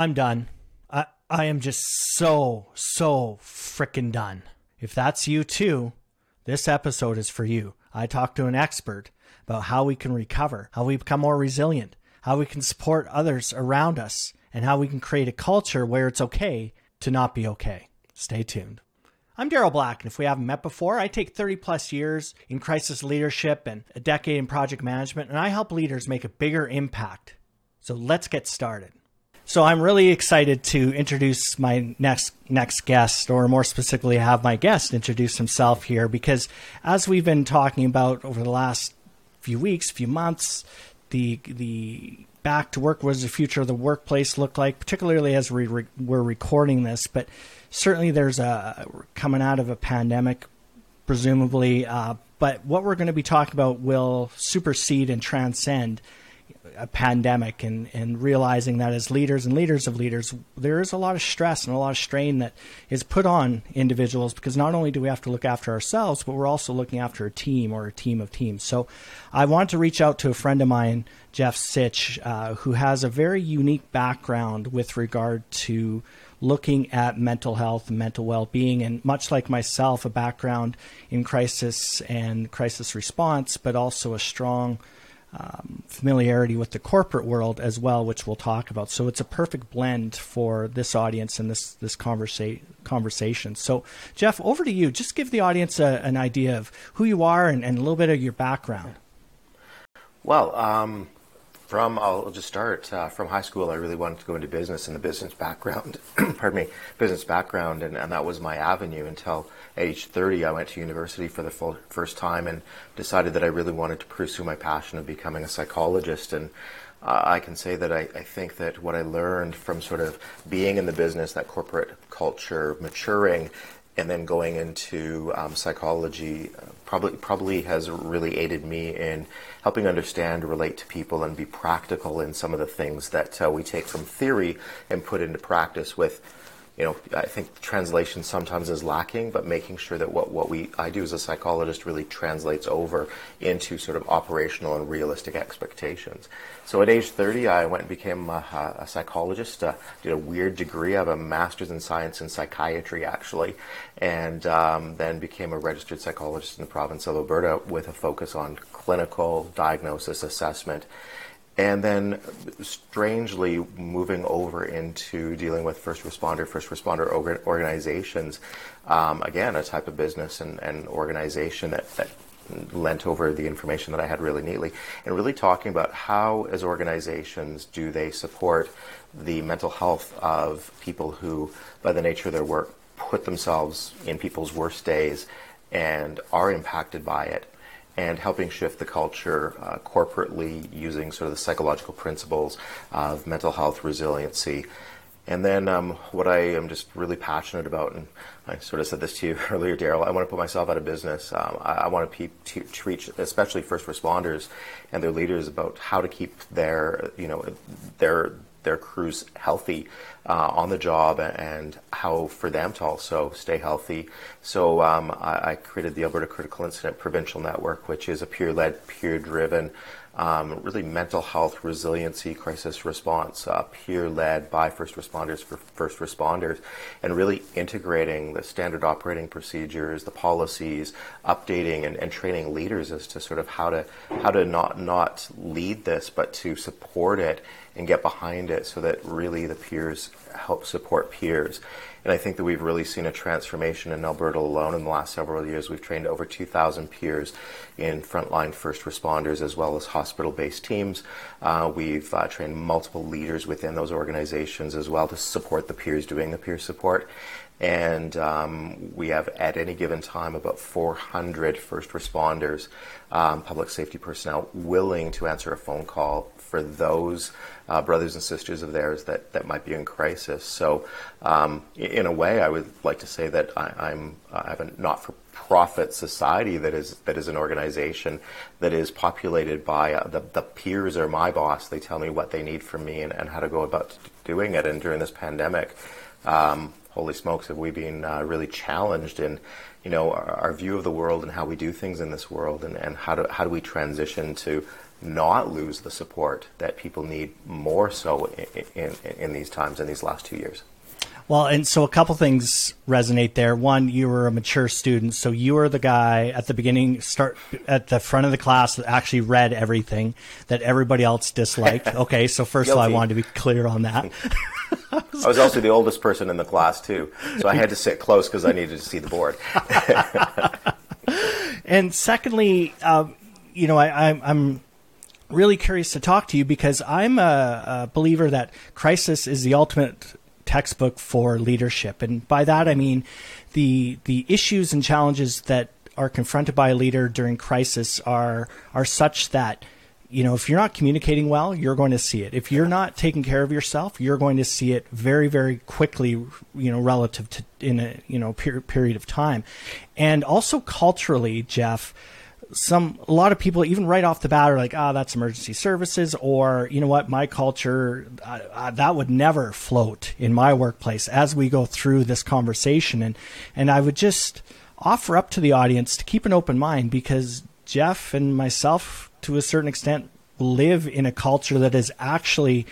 I'm done. I, I am just so, so freaking done. If that's you too, this episode is for you. I talked to an expert about how we can recover, how we become more resilient, how we can support others around us, and how we can create a culture where it's okay to not be okay. Stay tuned. I'm Daryl Black, and if we haven't met before, I take 30 plus years in crisis leadership and a decade in project management, and I help leaders make a bigger impact. So let's get started. So I'm really excited to introduce my next next guest, or more specifically, have my guest introduce himself here, because as we've been talking about over the last few weeks, few months, the the back to work, does the future of the workplace look like, particularly as we re- we're recording this, but certainly there's a coming out of a pandemic, presumably. Uh, but what we're going to be talking about will supersede and transcend a pandemic and, and realizing that as leaders and leaders of leaders, there is a lot of stress and a lot of strain that is put on individuals because not only do we have to look after ourselves, but we're also looking after a team or a team of teams. So I want to reach out to a friend of mine, Jeff Sitch, uh, who has a very unique background with regard to looking at mental health and mental well-being and much like myself a background in crisis and crisis response but also a strong um, familiarity with the corporate world as well, which we'll talk about. So it's a perfect blend for this audience and this this conversa- conversation. So, Jeff, over to you. Just give the audience a, an idea of who you are and, and, a little bit of your background. Well, um, from I'll just start uh, from high school. I really wanted to go into business and the business background. pardon me, business background, and, and that was my avenue until age 30. I went to university for the full, first time and decided that I really wanted to pursue my passion of becoming a psychologist. And uh, I can say that I, I, think that what I learned from sort of being in the business, that corporate culture, maturing, and then going into um, psychology probably probably has really aided me in helping understand, relate to people, and be practical in some of the things that uh, we take from theory and put into practice with you know, I think translation sometimes is lacking, but making sure that what, what we I do as a psychologist really translates over into sort of operational and realistic expectations. So at age 30, I went and became a, a psychologist. Uh, did a weird degree. I have a master's in science in psychiatry, actually, and um, then became a registered psychologist in the province of Alberta with a focus on clinical diagnosis assessment and then strangely moving over into dealing with first responder, first responder organizations. Um, again, a type of business and, and organization that, that lent over the information that I had really neatly, and really talking about how, as organizations, do they support the mental health of people who, by the nature of their work, put themselves in people's worst days and are impacted by it and helping shift the culture uh, corporately using sort of the psychological principles of mental health resiliency. And then um, what I am just really passionate about, and I sort of said this to you earlier, Daryl, I want to put myself out of business. Um, I, I, want to, pe- to, reach, especially first responders and their leaders, about how to keep their, you know, their their crews healthy uh, on the job and how for them to also stay healthy. So um, I, I, created the Alberta Critical Incident Provincial Network, which is a peer-led, peer-driven, um, really mental health resiliency crisis response, uh, peer-led by first responders for first responders, and really integrating the standard operating procedures, the policies, updating and, and training leaders as to sort of how to how to not not lead this, but to support it and get behind it so that really the peers help support peers. And I think that we've really seen a transformation in Alberta alone in the last several years. We've trained over 2,000 peers in frontline first responders as well as hospital based teams. Uh, we've uh, trained multiple leaders within those organizations as well to support the peers doing the peer support. And um, we have at any given time about 400 first responders, um, public safety personnel willing to answer a phone call for those uh, brothers and sisters of theirs that, that might be in crisis. So, um, in a way, I would like to say that I, am I have a not-for-profit society that is that is an organization that is populated by uh, the the peers are my boss. They tell me what they need from me and, and how to go about doing it. And during this pandemic. Um, holy smokes, have we been uh, really challenged in, you know, our, our, view of the world and how we do things in this world, and, and how do how do we transition to not lose the support that people need more so in, in, in these times in these last two years. Well, and so a couple things resonate there. One, you were a mature student, so you were the guy at the beginning, start at the front of the class that actually read everything that everybody else disliked. Okay, so first of all, I wanted to be clear on that. I was also the oldest person in the class too, so I had to sit close because I needed to see the board. and secondly, um, you know, I, I'm, I'm really curious to talk to you because I'm a, a believer that crisis is the ultimate textbook for leadership. And by that, I mean the, the issues and challenges that are confronted by a leader during crisis are, are such that you know, if you're not communicating well, you're going to see it. If you're not taking care of yourself, you're going to see it very, very quickly, you know, relative to in a, you know, per- period of time. And also culturally, Jeff, some a lot of people even right off the bat are like, "Ah, oh, that's emergency services," or you know what, my culture uh, uh, that would never float in my workplace. As we go through this conversation, and and I would just offer up to the audience to keep an open mind because Jeff and myself, to a certain extent, live in a culture that is actually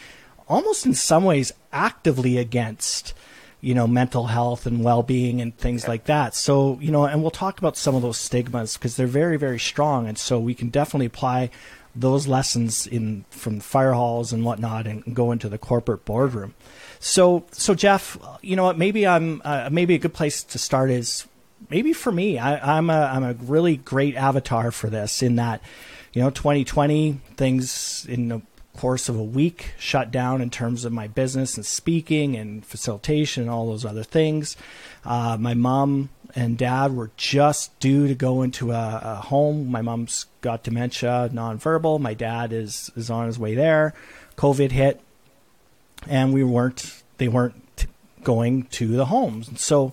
almost in some ways actively against you know, mental health and well-being and things like that. So, you know, and we'll talk about some of those stigmas because they're very, very strong, and so we can definitely apply those lessons in from fire halls and whatnot and go into the corporate boardroom. So, so Jeff, you know what? Maybe I'm uh, maybe a good place to start is maybe for me. I, I'm a I'm a really great avatar for this in that, you know, 2020 things in course of a week shut down in terms of my business and speaking and facilitation and all those other things. Uh, my mom and dad were just due to go into a, a, home. My mom's got dementia, nonverbal. My dad is is on his way there. COVID hit, and we weren't. They weren't going to the homes, and so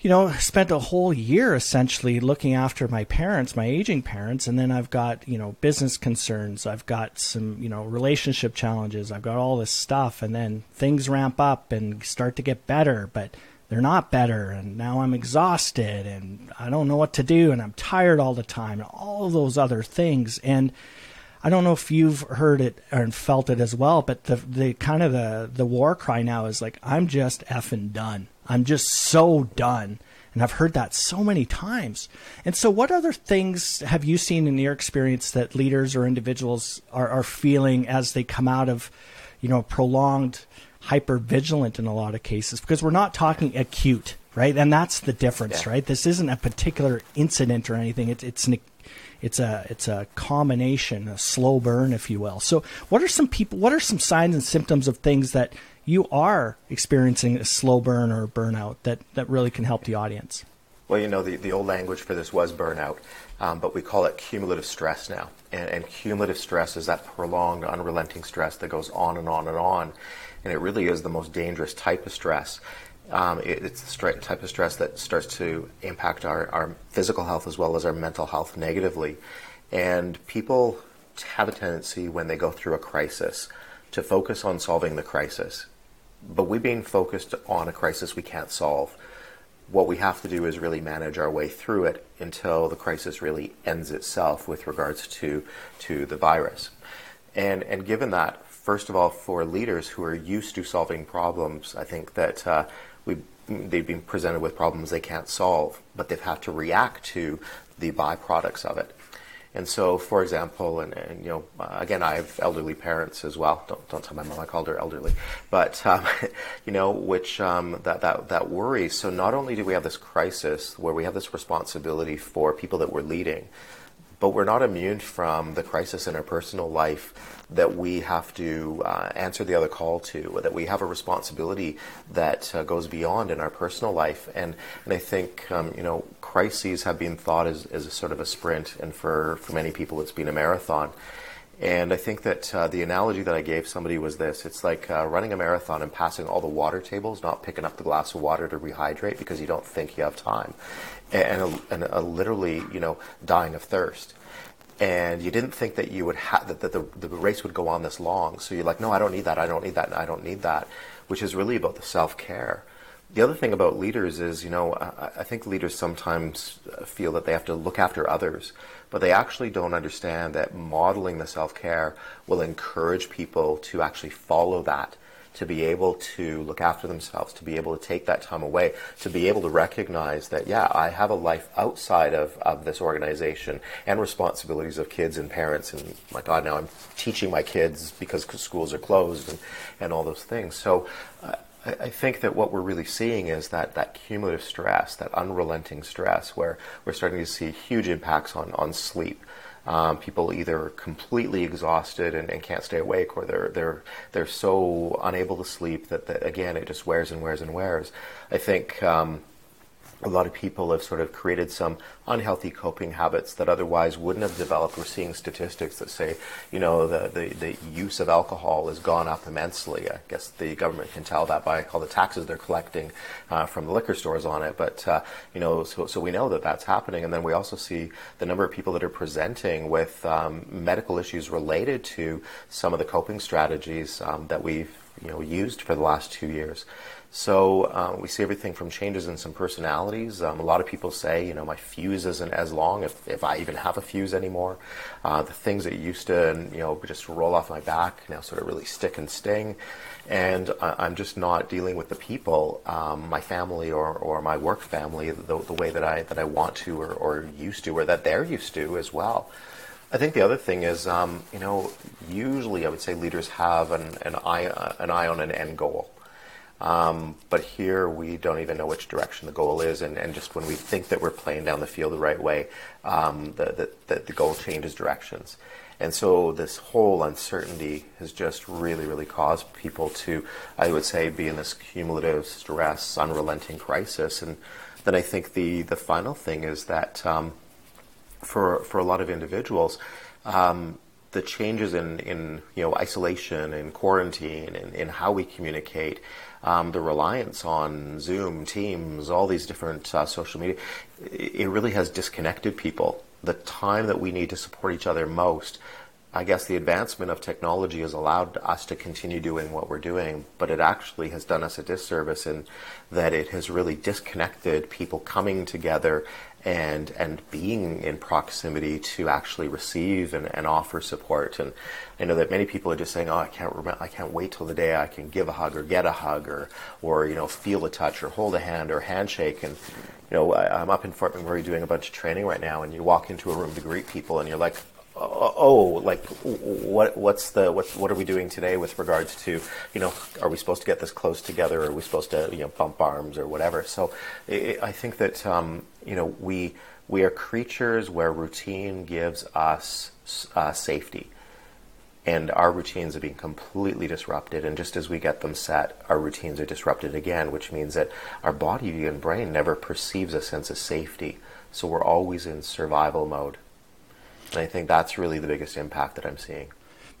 you know, spent a whole year essentially looking after my parents, my aging parents, and then I've got, you know, business concerns, I've got some, you know, relationship challenges, I've got all this stuff, and then things ramp up and start to get better, but they're not better, and now I'm exhausted and I don't know what to do, and I'm tired all the time, and all those other things. And I don't know if you've heard it and felt it as well, but the the kind of the the war cry now is like I'm just effing done. I'm just so done. And I've heard that so many times. And so, what other things have you seen in your experience that leaders or individuals are, are feeling as they come out of, you know, prolonged hyper vigilant in a lot of cases? Because we're not talking acute, right? And that's the difference, yeah. right? This isn't a particular incident or anything. It's it's an it's a it's a combination, a slow burn, if you will. So, what are some people? What are some signs and symptoms of things that you are experiencing a slow burn or burnout that, that really can help the audience? Well, you know, the, the old language for this was burnout, um, but we call it cumulative stress now. And, and, cumulative stress is that prolonged, unrelenting stress that goes on and on and on. And it really is the most dangerous type of stress. Um, it, it's the type of stress that starts to impact our, our physical health as well as our mental health negatively. And people have a tendency when they go through a crisis to focus on solving the crisis but we being focused on a crisis we can't solve, what we have to do is really manage our way through it until the crisis really ends itself with regards to to the virus. And and given that, first of all, for leaders who are used to solving problems, I think that uh, we they've been presented with problems they can't solve, but they've had to react to the byproducts of it. And so, for example, and, and you know, uh, again, I have elderly parents as well. Don't don't tell my mom I called her elderly, but um, you know, which um, that that that worries. So not only do we have this crisis where we have this responsibility for people that we're leading, but we're not immune from the crisis in our personal life that we have to uh, answer the other call to, that we have a responsibility that uh, goes beyond in our personal life. And, and I think, um, you know, crises have been thought as, as a sort of a sprint, and for, for many people, it's been a marathon. And I think that uh, the analogy that I gave somebody was this it's like uh, running a marathon and passing all the water tables, not picking up the glass of water to rehydrate because you don't think you have time, and, and, a, and a literally, you know, dying of thirst and you didn't think that you would have that, that the, the race would go on this long. So you're like, no, I don't need that. I don't need that. I don't need that, which is really about the self care. the other thing about leaders is, you know, I, I, think leaders sometimes uh, feel that they have to look after others, but they actually don't understand that modeling the self care will encourage people to actually follow that to be able to look after themselves, to be able to take that time away, to be able to recognize that, yeah, I have a life outside of, of this organization and responsibilities of kids and parents. And my God, now I'm teaching my kids because schools are closed and, and all those things. So uh, I, I think that what we're really seeing is that, that cumulative stress, that unrelenting stress, where we're starting to see huge impacts on, on sleep. Um, people either completely exhausted and, and, can't stay awake, or they're they're they're so unable to sleep that, that again it just wears and wears and wears. I think um, a lot of people have sort of created some unhealthy coping habits that otherwise wouldn't have developed. We're seeing statistics that say, you know, the, the, the use of alcohol has gone up immensely. I guess the government can tell that by all the taxes they're collecting uh, from the liquor stores on it. But, uh, you know, so, so we know that that's happening. And then we also see the number of people that are presenting with um, medical issues related to some of the coping strategies um, that we've, you know, used for the last two years. So uh, we see everything from changes in some personalities. Um, a lot of people say, you know, my fuse isn't as long if, if I even have a fuse anymore. Uh, the things that used to, you know, just roll off my back now sort of really stick and sting. And I'm just not dealing with the people, um, my family or, or my work family, the, the way that I that I want to or, or used to, or that they're used to as well. I think the other thing is, um, you know, usually I would say leaders have an, an eye an eye on an end goal. Um, but here we don't even know which direction the goal is, and, and just when we think that we're playing down the field the right way, um, the, the, the goal changes directions. And so this whole uncertainty has just really, really caused people to, I would say, be in this cumulative stress, unrelenting crisis. And then I think the, the final thing is that um, for, for a lot of individuals, um, the changes in, in you know isolation and quarantine and in how we communicate um, the reliance on Zoom, Teams, all these different uh, social media, it really has disconnected people. The time that we need to support each other most, I guess the advancement of technology has allowed us to continue doing what we're doing, but it actually has done us a disservice in that it has really disconnected people coming together and and being in proximity to actually receive and, and offer support. And I know that many people are just saying, "Oh, I can't I can't wait till the day I can give a hug or get a hug or or you know feel a touch or hold a hand or handshake." And you know, I, I'm up in Fort McMurray doing a bunch of training right now, and you walk into a room to greet people, and you're like, oh, like what what's the what what are we doing today with regards to you know are we supposed to get this close together? Are we supposed to you know bump arms or whatever? So it, I think that um, you know we we are creatures where routine gives us uh, safety. And our routines are being completely disrupted. And just as we get them set, our routines are disrupted again, which means that our body and brain never perceives a sense of safety. So we're always in survival mode. And I think that's really the biggest impact that I'm seeing.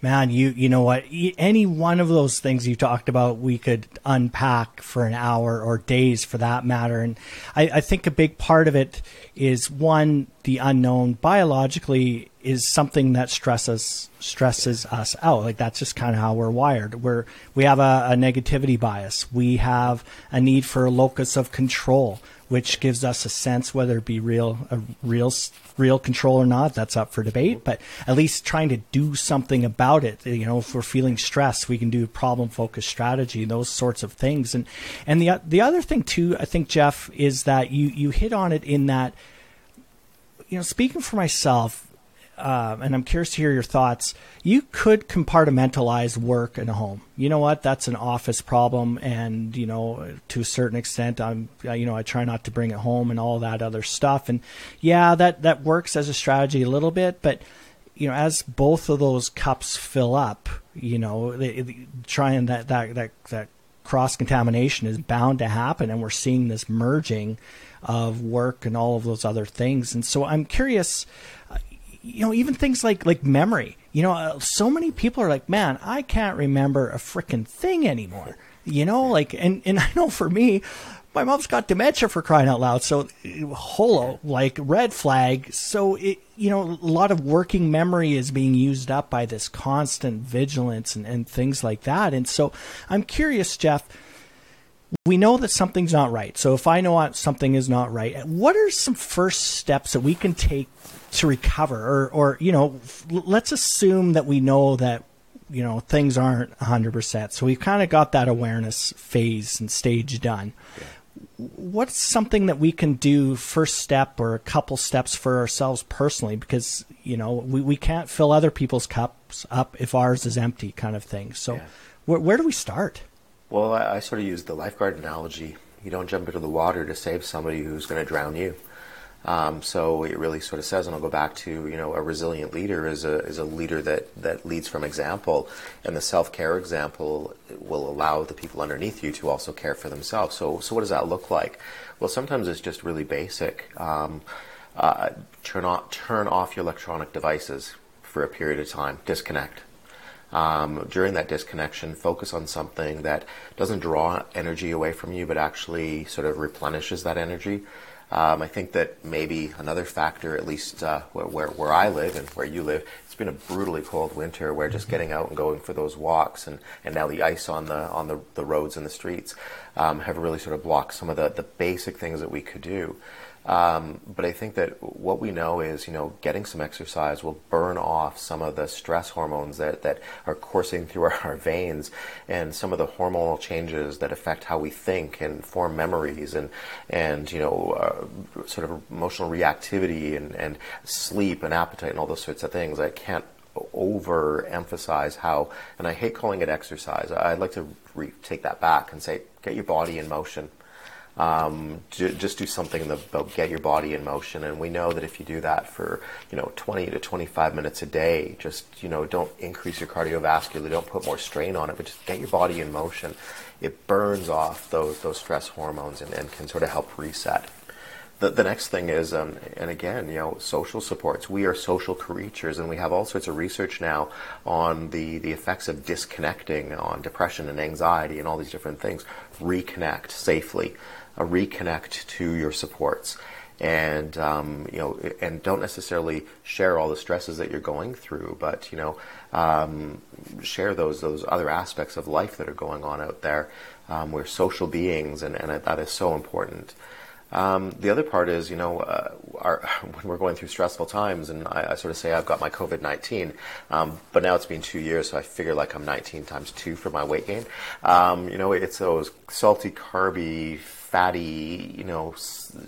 Man, you you know what? Any one of those things you talked about, we could unpack for an hour or days, for that matter. And I, I think a big part of it is one, the unknown biologically is something that stresses stresses us out. Like that's just kind of how we're wired. We're we have a, a negativity bias. We have a need for a locus of control which gives us a sense whether it be real a real real control or not. That's up for debate, but at least trying to do something about it. You know, if we're feeling stressed, we can do problem focused strategy, those sorts of things. And and the the other thing too, I think Jeff is that you you hit on it in that. You know, speaking for myself, uh, and I'm curious to hear your thoughts. You could compartmentalize work and home. You know what? That's an office problem, and you know, to a certain extent, I'm, you know, I try not to bring it home and all that other stuff. And yeah, that that works as a strategy a little bit, but you know, as both of those cups fill up, you know, they, they, trying that that that that cross contamination is bound to happen, and we're seeing this merging of work and all of those other things. And so, I'm curious you know, even things like like memory. You know, uh, so many people are like, "Man, I can't remember a freaking thing anymore." You know, like, and and I know for me, my mom's got dementia for crying out loud. So, holo, like red flag. So, it, you know, a lot of working memory is being used up by this constant vigilance and, and things like that. And so, I'm curious, Jeff, we know that something's not right. So if I know something is not right, what are some first steps that we can take to recover? Or, or you know, let's assume that we know that you know things aren't 100%. So we've kind of got that awareness phase and stage done. What's something that we can do first step or a couple steps for ourselves personally? Because you know we, we can't fill other people's cups up if ours is empty, kind of thing. So yeah. where, where do we start? Well, I, I sort of use the lifeguard analogy. You don't jump into the water to save somebody who's going to drown you. Um, so it really sort of says, and I'll go back to you know a resilient leader is a is a leader that that leads from example, and the self care example will allow the people underneath you to also care for themselves. So so what does that look like? Well, sometimes it's just really basic. Um, uh, turn off turn off your electronic devices for a period of time. Disconnect um, during that disconnection, focus on something that doesn't draw energy away from you, but actually sort of replenishes that energy. Um, I think that maybe another factor, at least uh, where, where, where I live and where you live, it's been a brutally cold winter where just getting out and going for those walks and, and now the ice on the on the, the roads and the streets um, have really sort of blocked some of the, the basic things that we could do. Um, but I think that what we know is, you know, getting some exercise will burn off some of the stress hormones that, that are coursing through our, our veins and some of the hormonal changes that affect how we think and form memories and, and you know, uh, sort of emotional reactivity and, and sleep and appetite and all those sorts of things. I can't overemphasize how, and I hate calling it exercise. I'd like to re- take that back and say, get your body in motion. Um, just do something about get your body in motion. And we know that if you do that for, you know, 20 to 25 minutes a day, just, you know, don't increase your cardiovascular, don't put more strain on it, but just get your body in motion. It burns off those, those stress hormones and, and can sort of help reset. The, the next thing is, um, and again, you know, social supports. We are social creatures, and we have all sorts of research now on the, the effects of disconnecting on depression and anxiety and all these different things. Reconnect safely a reconnect to your supports and um, you know and don't necessarily share all the stresses that you're going through but you know um, share those those other aspects of life that are going on out there um, we're social beings and, and that is so important um, the other part is, you know, uh, our, when we're going through stressful times, and I, I sort of say I've got my COVID 19, um, but now it's been two years, so I figure like I'm 19 times two for my weight gain. Um, you know, it's those salty, carby, fatty, you know,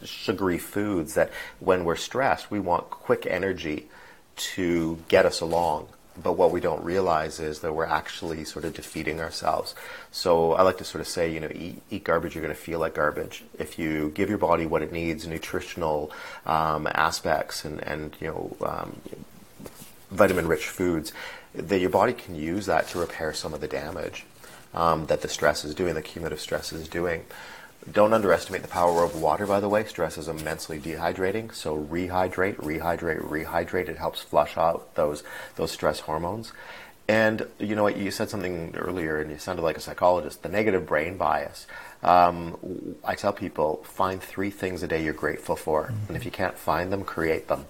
sugary foods that when we're stressed, we want quick energy to get us along. But what we don't realize is that we're actually sort of defeating ourselves. So I like to sort of say, you know, eat, eat garbage, you're going to feel like garbage. If you give your body what it needs, nutritional um, aspects and, and, you know, um, vitamin-rich foods, that your body can use that to repair some of the damage um, that the stress is doing, the cumulative stress is doing. Don't underestimate the power of water, by the way. Stress is immensely dehydrating, so rehydrate, rehydrate, rehydrate. It helps flush out those those stress hormones. And you know what? You said something earlier, and you sounded like a psychologist. The negative brain bias. Um, I tell people find three things a day you're grateful for, mm-hmm. and if you can't find them, create them.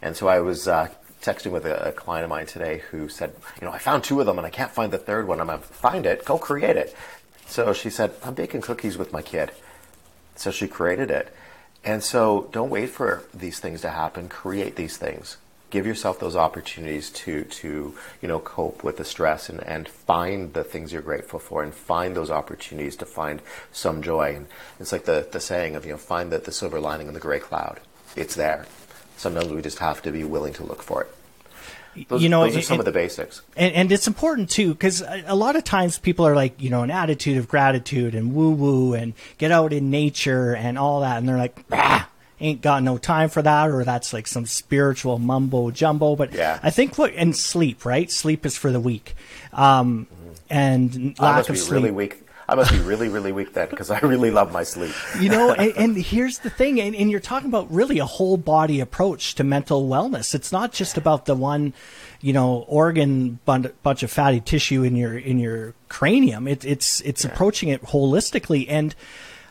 And so I was uh, texting with a, a, client of mine today who said, you know, I found two of them and I can't find the third one. I'm going to find it, go create it. So she said, I'm baking cookies with my kid. So she created it. And so don't wait for these things to happen. Create these things. Give yourself those opportunities to, to you know, cope with the stress and, and find the things you're grateful for and find those opportunities to find some joy. And it's like the, the saying of, you know, find the, the silver lining in the gray cloud. It's there. Sometimes we just have to be willing to look for it. Those, you know, those are some of the basics. And, and it's important too, because a lot of times people are like, you know, an attitude of gratitude and woo woo and get out in nature and all that. And they're like, bah, ain't got no time for that, or that's like some spiritual mumbo jumbo. But yeah. I think what, and sleep, right? Sleep is for the weak. Um, mm-hmm. and lack of sleep. Really weak I must be really, really weak then because I really love my sleep. you know, and, and, here's the thing, and, and, you're talking about really a whole body approach to mental wellness. It's not just about the one, you know, organ bunch of fatty tissue in your in your cranium. It, it's it's yeah. approaching it holistically, and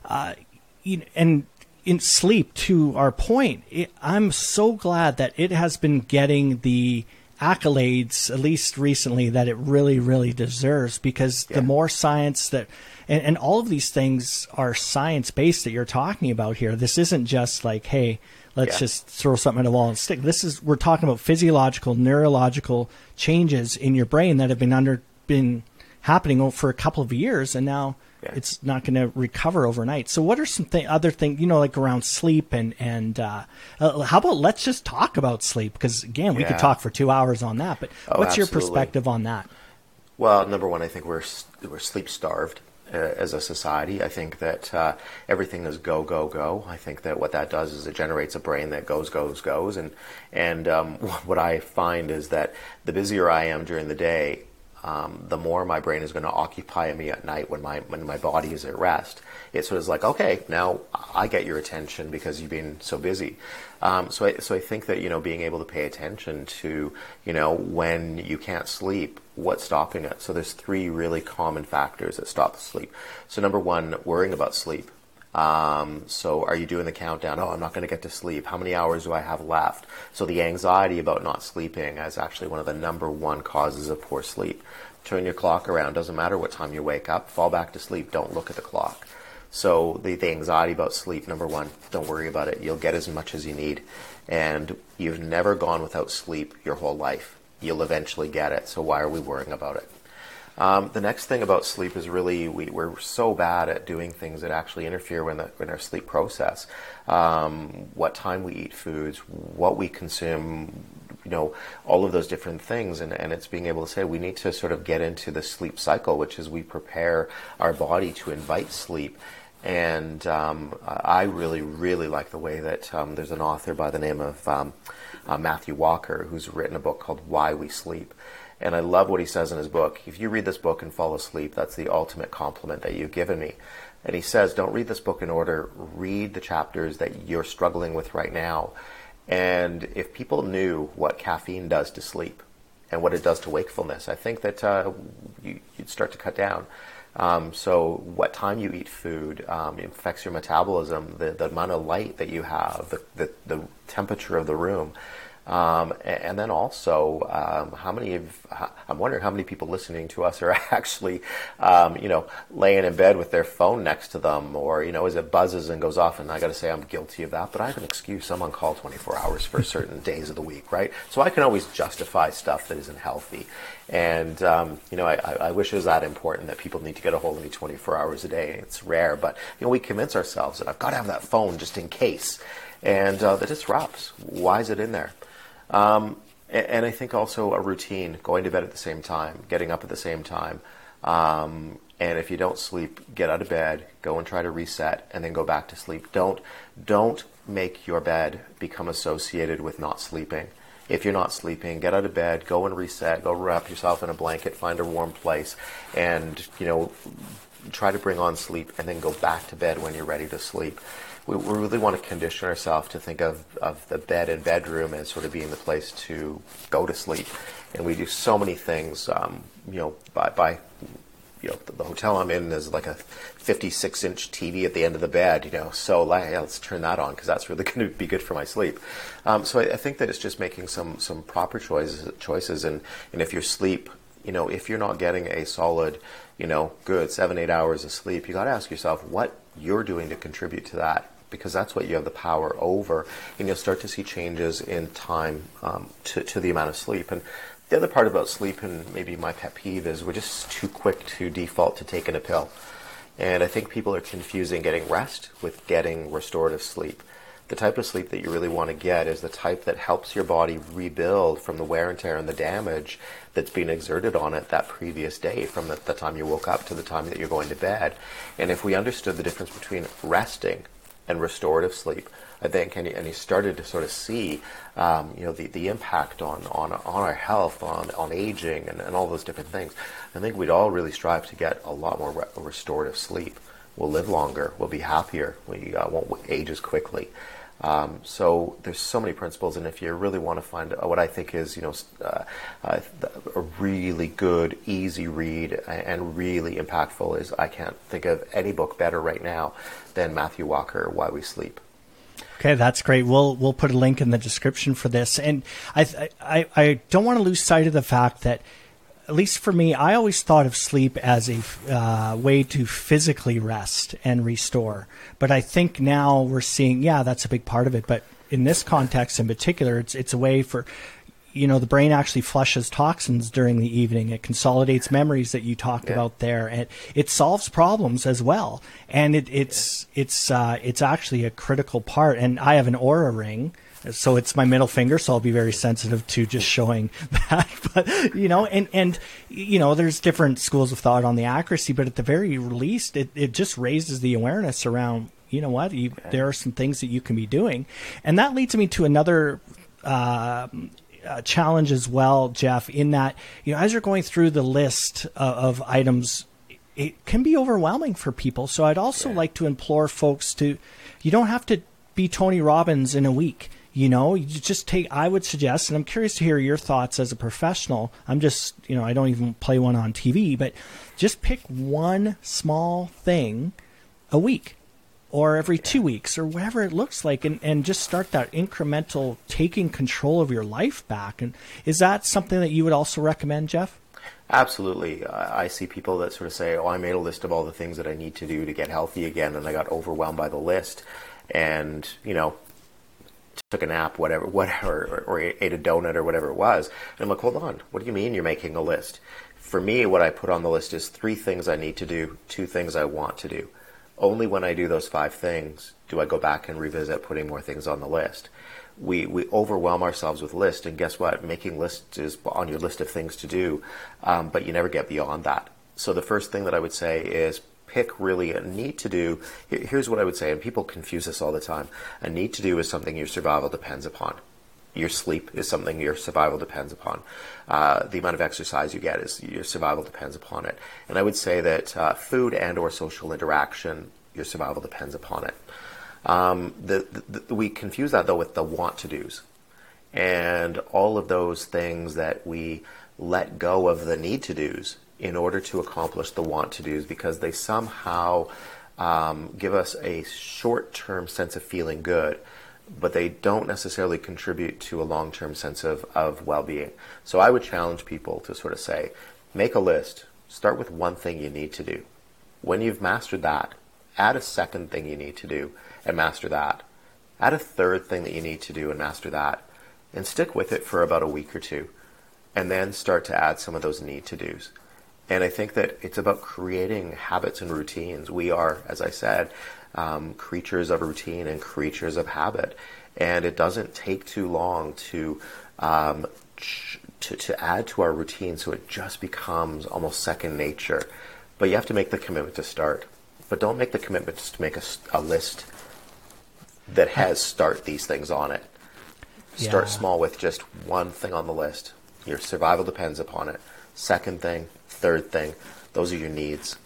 uh, you and in sleep. To our point, it, I'm so glad that it has been getting the accolades, at least recently, that it really, really deserves because Yeah. the more science that, and, and all of these things are science based that you're talking about here. This isn't just like, hey, let's Yeah. just throw something at a wall and stick. This is, we're talking about physiological, neurological changes in your brain that have been under, been happening for a couple of years and now Yeah. it's not going to recover overnight. So, what are some th- other things, you know, like around sleep and and uh, uh, how about let's just talk about sleep because again, we could talk for two hours on that. But Oh, what's your perspective on that? Well, number one, I think we're we're sleep starved uh, as a society. I think that uh, everything is go go go. I think that what that does is it generates a brain that goes goes goes, and and um, what I find is that the busier I am during the day, um, the more my brain is going to occupy me at night when my when my body is at rest. It sort of is like, okay, now I get your attention because you've been so busy. Um, so I, so I think that you know being able to pay attention to you know when you can't sleep, what's stopping it. So there's three really common factors that stop sleep. So number one, worrying about sleep. Um, so are you doing the countdown? Oh, I'm not going to get to sleep. How many hours do I have left? So the anxiety about not sleeping is actually one of the number one causes of poor sleep. Turn your clock around. Doesn't matter what time you wake up. Fall back to sleep. Don't look at the clock. So the, the anxiety about sleep, number one, don't worry about it. You'll get as much as you need. And you've never gone without sleep your whole life. You'll eventually get it. So why are we worrying about it? Um, the next thing about sleep is really we, we're so bad at doing things that actually interfere in our sleep process. Um, what time we eat foods, what we consume, you know, all of those different things. And, and it's being able to say we need to sort of get into the sleep cycle, which is we prepare our body to invite sleep. And um, I really, really like the way that um, there's an author by the name of um, uh, Matthew Walker who's written a book called Why We Sleep. And I love what he says in his book. If you read this book and fall asleep, that's the ultimate compliment that you've given me. And he says, don't read this book in order. Read the chapters that you're struggling with right now. And if people knew what caffeine does to sleep and what it does to wakefulness, I think that uh, you, you'd start to cut down. Um, so, what time you eat food um, affects your metabolism, the, the amount of light that you have, the, the, the temperature of the room. Um, and then also, um, how many of, I'm wondering how many people listening to us are actually, um, you know, laying in bed with their phone next to them, or, you know, as it buzzes and goes off. And I got to say, I'm guilty of that, but I have an excuse. I'm on call 24 hours for certain days of the week, right? So I can always justify stuff that isn't healthy. And, um, you know, I, I wish it was that important that people need to get a hold of me 24 hours a day. It's rare, but, you know, we convince ourselves that I've got to have that phone just in case. And uh, that disrupts. Why is it in there? Um, and I think also a routine, going to bed at the same time, getting up at the same time. Um, and if you don't sleep, get out of bed, go and try to reset, and then go back to sleep. Don't don't make your bed become associated with not sleeping. If you're not sleeping, get out of bed, go and reset, go wrap yourself in a blanket, find a warm place, and you know try to bring on sleep, and then go back to bed when you're ready to sleep we, we really want to condition ourselves to think of, of the bed and bedroom as sort of being the place to go to sleep. And we do so many things, um, you know, by, by you know, the, the hotel I'm in is like a 56 inch TV at the end of the bed, you know, so yeah, let's turn that on because that's really going to be good for my sleep. Um, so I, I think that it's just making some, some proper choices, choices. And, and if your sleep, you know, if you're not getting a solid, you know, good seven, eight hours of sleep, you got to ask yourself what you're doing to contribute to that because that's what you have the power over, and you'll start to see changes in time um, to, to the amount of sleep. And the other part about sleep, and maybe my pet peeve, is we're just too quick to default to taking a pill. And I think people are confusing getting rest with getting restorative sleep. The type of sleep that you really want to get is the type that helps your body rebuild from the wear and tear and the damage that's been exerted on it that previous day, from the, the time you woke up to the time that you're going to bed. And if we understood the difference between resting and restorative sleep, I think, and, and he started to sort of see, um, you know, the, the impact on, on, on our health, on, on aging, and, and all those different things. I think we'd all really strive to get a lot more re- restorative sleep. We'll live longer. We'll be happier. We uh, won't age as quickly. Um, so there's so many principles, and if you really want to find uh, what I think is, you know, uh, uh, a really good, easy read and really impactful is I can't think of any book better right now than Matthew Walker, Why We Sleep. Okay, that's great. We'll we'll put a link in the description for this, and I I I don't want to lose sight of the fact that at least for me, I always thought of sleep as a uh, way to physically rest and restore. But I think now we're seeing, yeah, that's a big part of it. But in this context in particular, it's it's a way for you know the brain actually flushes toxins during the evening it consolidates memories that you talked yeah. about there and it solves problems as well and it, it's yeah. it's uh, it's actually a critical part and i have an Oura ring so it's my middle finger so i'll be very sensitive to just showing that. But you know and and you know there's different schools of thought on the accuracy but at the very least it, it just raises the awareness around you know what you, there are some things that you can be doing. And that leads me to another uh, uh, challenge as well jeff in that you know as you're going through the list of, of items it can be overwhelming for people. So i'd also yeah. like to implore folks to you don't have to be tony robbins in a week you know you just take i would suggest and i'm curious to hear your thoughts as a professional i'm just you know i don't even play one on tv but just pick one small thing a week or every two weeks or whatever it looks like and, and just start that incremental taking control of your life back and is that something that you would also recommend jeff Absolutely. I see people that sort of say, Oh, I made a list of all the things that I need to do to get healthy again, and I got overwhelmed by the list. And, you know, took a nap, whatever, whatever, or, or, ate a donut or whatever it was. And I'm like, hold on, what do you mean you're making a list? For me, what I put on the list is three things I need to do, two things I want to do. Only when I do those five things do I go back and revisit putting more things on the list. We, we overwhelm ourselves with lists, and guess what? Making lists is on your list of things to do, um, but you never get beyond that. So the first thing that I would say is pick really a need to do. Here's what I would say, and people confuse this all the time. A need to do is something your survival depends upon. Your sleep is something your survival depends upon. Uh, the amount of exercise you get is your survival depends upon it. And I would say that uh, food and or social interaction, your survival depends upon it. Um, the, the, we confuse that though with the want to dos, and all of those things that we let go of the need to dos in order to accomplish the want to do's because they somehow um, give us a short term sense of feeling good, but they don't necessarily contribute to a long term sense of, of well being. So I would challenge people to sort of say, make a list, start with one thing you need to do. When you've mastered that, add a second thing you need to do and master that. Add a third thing that you need to do and master that. And stick with it for about a week or two. And then start to add some of those need to do's. And I think that it's about creating habits and routines. We are, as I said, um, creatures of routine and creatures of habit. And it doesn't take too long to, um, to, to add to our routine so it just becomes almost second nature. But you have to make the commitment to start. But don't make the commitment to make a, a list that has start these things on it. Start yeah. small with just one thing on the list. Your survival depends upon it. Second thing, third thing. Those are your needs.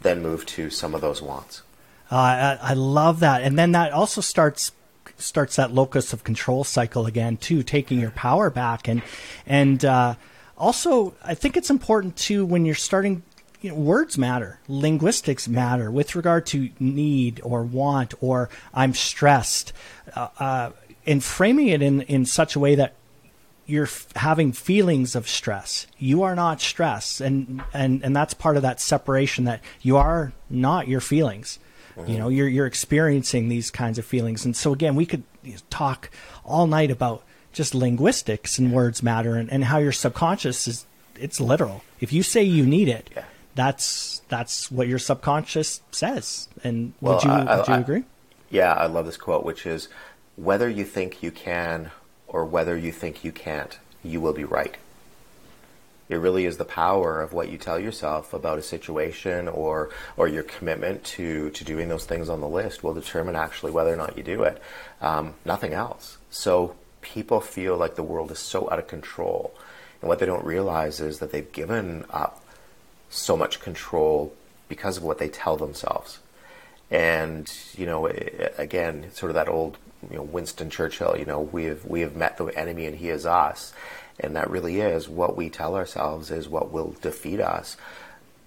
Then move to some of those wants. Uh, I, I love that, and then that also starts starts that locus of control cycle again too, taking your power back, and and uh, also I think it's important too when you're starting. You know, words matter, linguistics matter with regard to need or want or I'm stressed, uh, uh and framing it in in such a way that you're f- having feelings of stress. You are not stress, and and and that's part of that separation that you are not your feelings. Mm-hmm. You know, you're you're experiencing these kinds of feelings, and so again, we could talk all night about just linguistics and words matter, and, and how your subconscious is it's literal. If you say you need it, yeah. that's that's what your subconscious says. And well, would you I, would you I, agree? Yeah, I love this quote, which is whether you think you can or whether you think you can't, you will be right. It really is the power of what you tell yourself about a situation or or your commitment to, to doing those things on the list will determine actually whether or not you do it. Um, nothing else. So people feel like the world is so out of control. And what they don't realize is that they've given up so much control because of what they tell themselves. And, you know, again, sort of that old you know, Winston Churchill, you know, we have, we have met the enemy and he is us. And that really is what we tell ourselves is what will defeat us.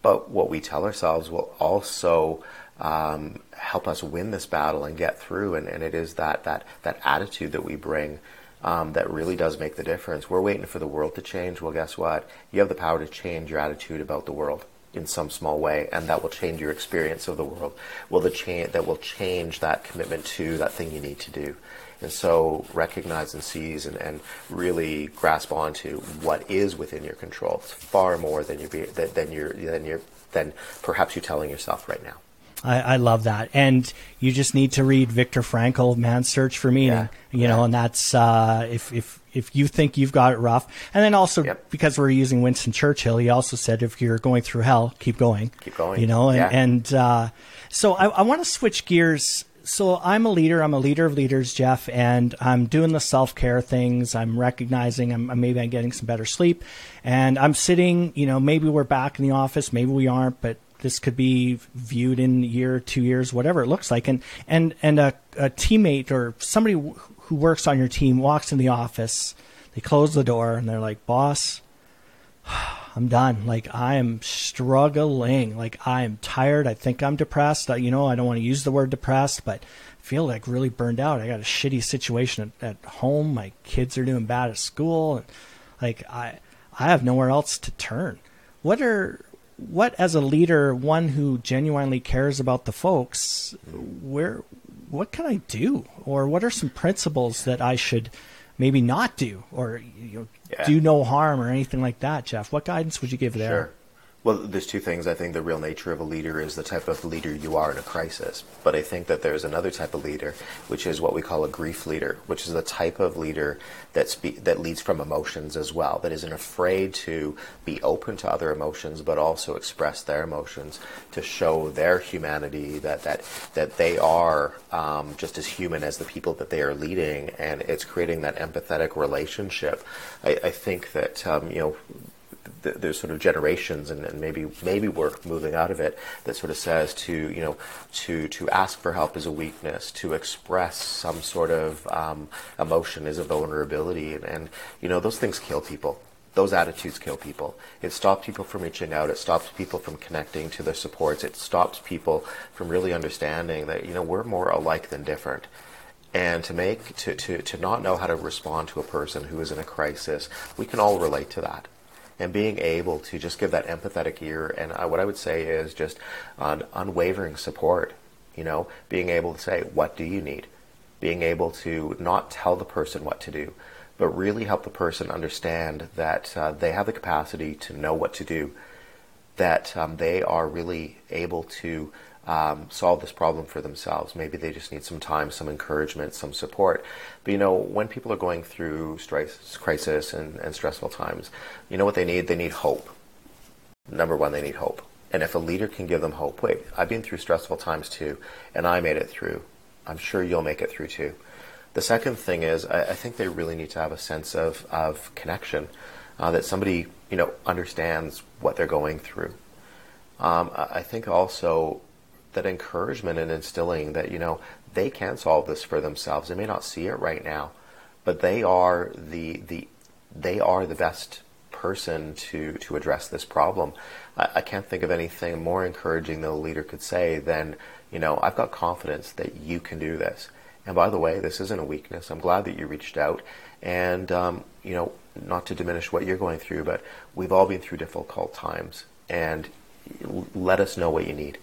But what we tell ourselves will also um, help us win this battle and get through. And, and it is that, that, that attitude that we bring um, that really does make the difference. We're waiting for the world to change. Well, guess what? You have the power to change your attitude about the world in some small way, and that will change your experience of the world. Will the change that will change that commitment to that thing you need to do. And so recognize and seize and, and really grasp onto what is within your control. It's far more than you than you're than you're than perhaps you're telling yourself right now. I, I, love that. And you just need to read Viktor Frankl, Man's Search for Meaning. Yeah. You yeah. know, and that's uh, if if if you think you've got it rough, and then also yep. because we're using Winston Churchill, he also said if you're going through hell, keep going. Keep going. You know, and, yeah. and uh, so I, I want to switch gears. So I'm a leader. I'm a leader of leaders, Jeff, and I'm doing the self care things. I'm recognizing. I'm maybe I'm getting some better sleep, and I'm sitting. You know, maybe we're back in the office, maybe we aren't, but this could be viewed in a year, two years, whatever it looks like. And and and a, a teammate or somebody who works on your team walks in the office, they close the door, and they're like, "Boss, I'm done. Like I am struggling. Like I am tired. I think I'm depressed. You know, I don't want to use the word depressed, but I feel like really burned out. I got a shitty situation at, at home. My kids are doing bad at school. Like I, I have nowhere else to turn. What are what as a leader, one who genuinely cares about the folks, where what can I do, or what are some principles that I should maybe not do, or you know, yeah. do no harm, or anything like that, Jeff? What guidance would you give there? Sure. Well, there's two things. I think the real nature of a leader is the type of leader you are in a crisis. But I think that there's another type of leader, which is what we call a grief leader, which is the type of leader that spe- that leads from emotions as well, that isn't afraid to be open to other emotions, but also express their emotions to show their humanity, that that that they are um, just as human as the people that they are leading, and it's creating that empathetic relationship. I, I think that um, you know there's sort of generations, and, and, maybe maybe we're moving out of it. That sort of says to you know to to ask for help is a weakness, to express some sort of um, emotion is a vulnerability, and, and you know those things kill people. Those attitudes kill people. It stops people from reaching out. It stops people from connecting to their supports. It stops people from really understanding that you know we're more alike than different and to make to, to, to not know how to respond to a person who is in a crisis we can all relate to that and being able to just give that empathetic ear and I, what I would say is just an unwavering support. You know, being able to say, "What do you need?" Being able to not tell the person what to do, but really help the person understand that uh, they have the capacity to know what to do, that um, they are really able to um, solve this problem for themselves. Maybe they just need some time, some encouragement, some support. But you know, when people are going through stress, crisis and, and stressful times, you know what they need? They need hope. Number one, they need hope. And if a leader can give them hope, wait, I've been through stressful times too, and I made it through. I'm sure you'll make it through too. The second thing is, I, I think they really need to have a sense of, of connection, uh, that somebody, you know, understands what they're going through. Um, I think also that encouragement and instilling that you know they can solve this for themselves. They may not see it right now, but they are the the they are the best person to to address this problem. I, I can't think of anything more encouraging that a leader could say than you know I've got confidence that you can do this. And by the way, this isn't a weakness. I'm glad that you reached out. And, um, you know, not to diminish what you're going through, but we've all been through difficult times. And let us know what you need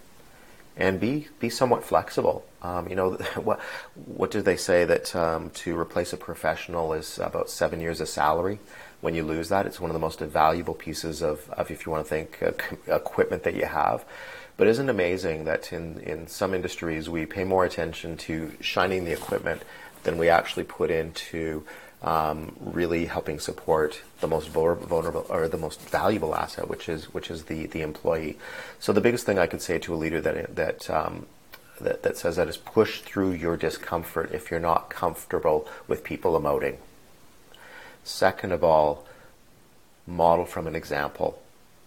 and be be somewhat flexible. Um, you know, what what do they say that um, to replace a professional is about seven years of salary? When you lose that, it's one of the most valuable pieces of, of if you want to think, uh, equipment that you have. But isn't it amazing that in, in some industries we pay more attention to shining the equipment than we actually put into um, really helping support the most vulnerable or the most valuable asset, which is which is the the employee. So the biggest thing I could say to a leader that that um, that, that says that is push through your discomfort if you're not comfortable with people emoting. Second of all, model from an example.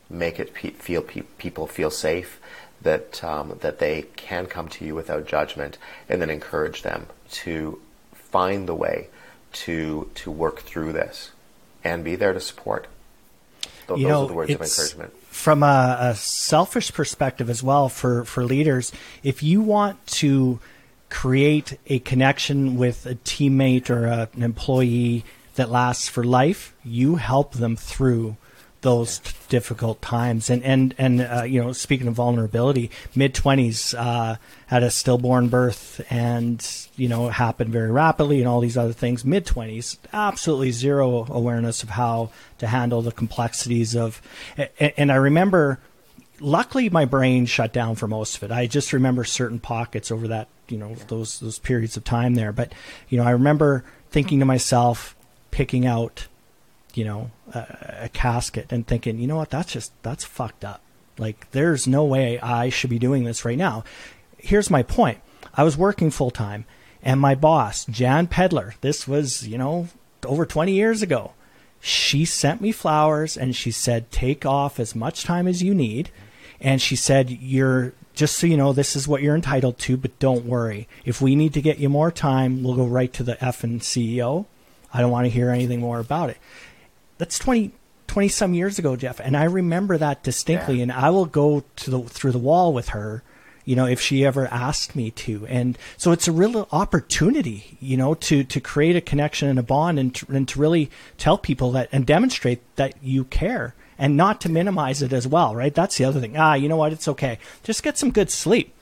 Make it pe- feel pe- people feel safe that um, that they can come to you without judgment, and then encourage them to find the way to to work through this and be there to support. You those know, are the words of encouragement. from a, a selfish perspective as well for for leaders, if you want to create a connection with a teammate or a, an employee that lasts for life, you help them through those difficult times. And and and uh, you know, speaking of vulnerability, mid twenties uh, had a stillborn birth, and you know, it happened very rapidly, and all these other things. Mid twenties, absolutely zero awareness of how to handle the complexities of. And, and I remember, luckily, my brain shut down for most of it. I just remember certain pockets over that you know those those periods of time there. But you know, I remember thinking to myself, picking out you know a, a, casket and thinking you know what? That's just that's fucked up. Like there's no way i should be doing this right now. Here's my point. I was working full time and my boss jan pedler this was you know over 20 years ago. She sent me flowers and she said take off as much time as you need. And she said you're just so you know this is what you're entitled to but don't worry. If we need to get you more time we'll go right to the f and ceo i don't want to hear anything more about it that's 20, 20 some years ago, Jeff. And I remember that distinctly. Yeah. And I will go to the, through the wall with her, you know, if she ever asked me to. And so it's a real opportunity, you know, to, to create a connection and a bond and to, and to really tell people that and demonstrate that you care and not to minimize it as well, right? That's the other thing. Ah, you know what? It's okay. Just get some good sleep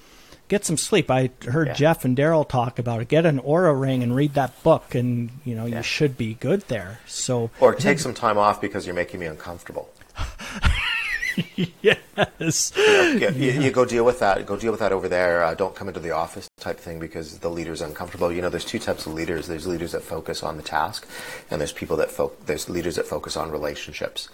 get some sleep. I heard yeah. Jeff and Daryl talk about it. Get an Oura ring and read that book, and you know yeah. you should be good there. So or take some time off because you're making me uncomfortable. yes. You, know, you, yeah. you, go deal with that. Go deal with that over there. Uh, don't come into the office type thing because the leader's uncomfortable. You know, there's two types of leaders. There's leaders that focus on the task, and there's people that fo- there's leaders that focus on relationships.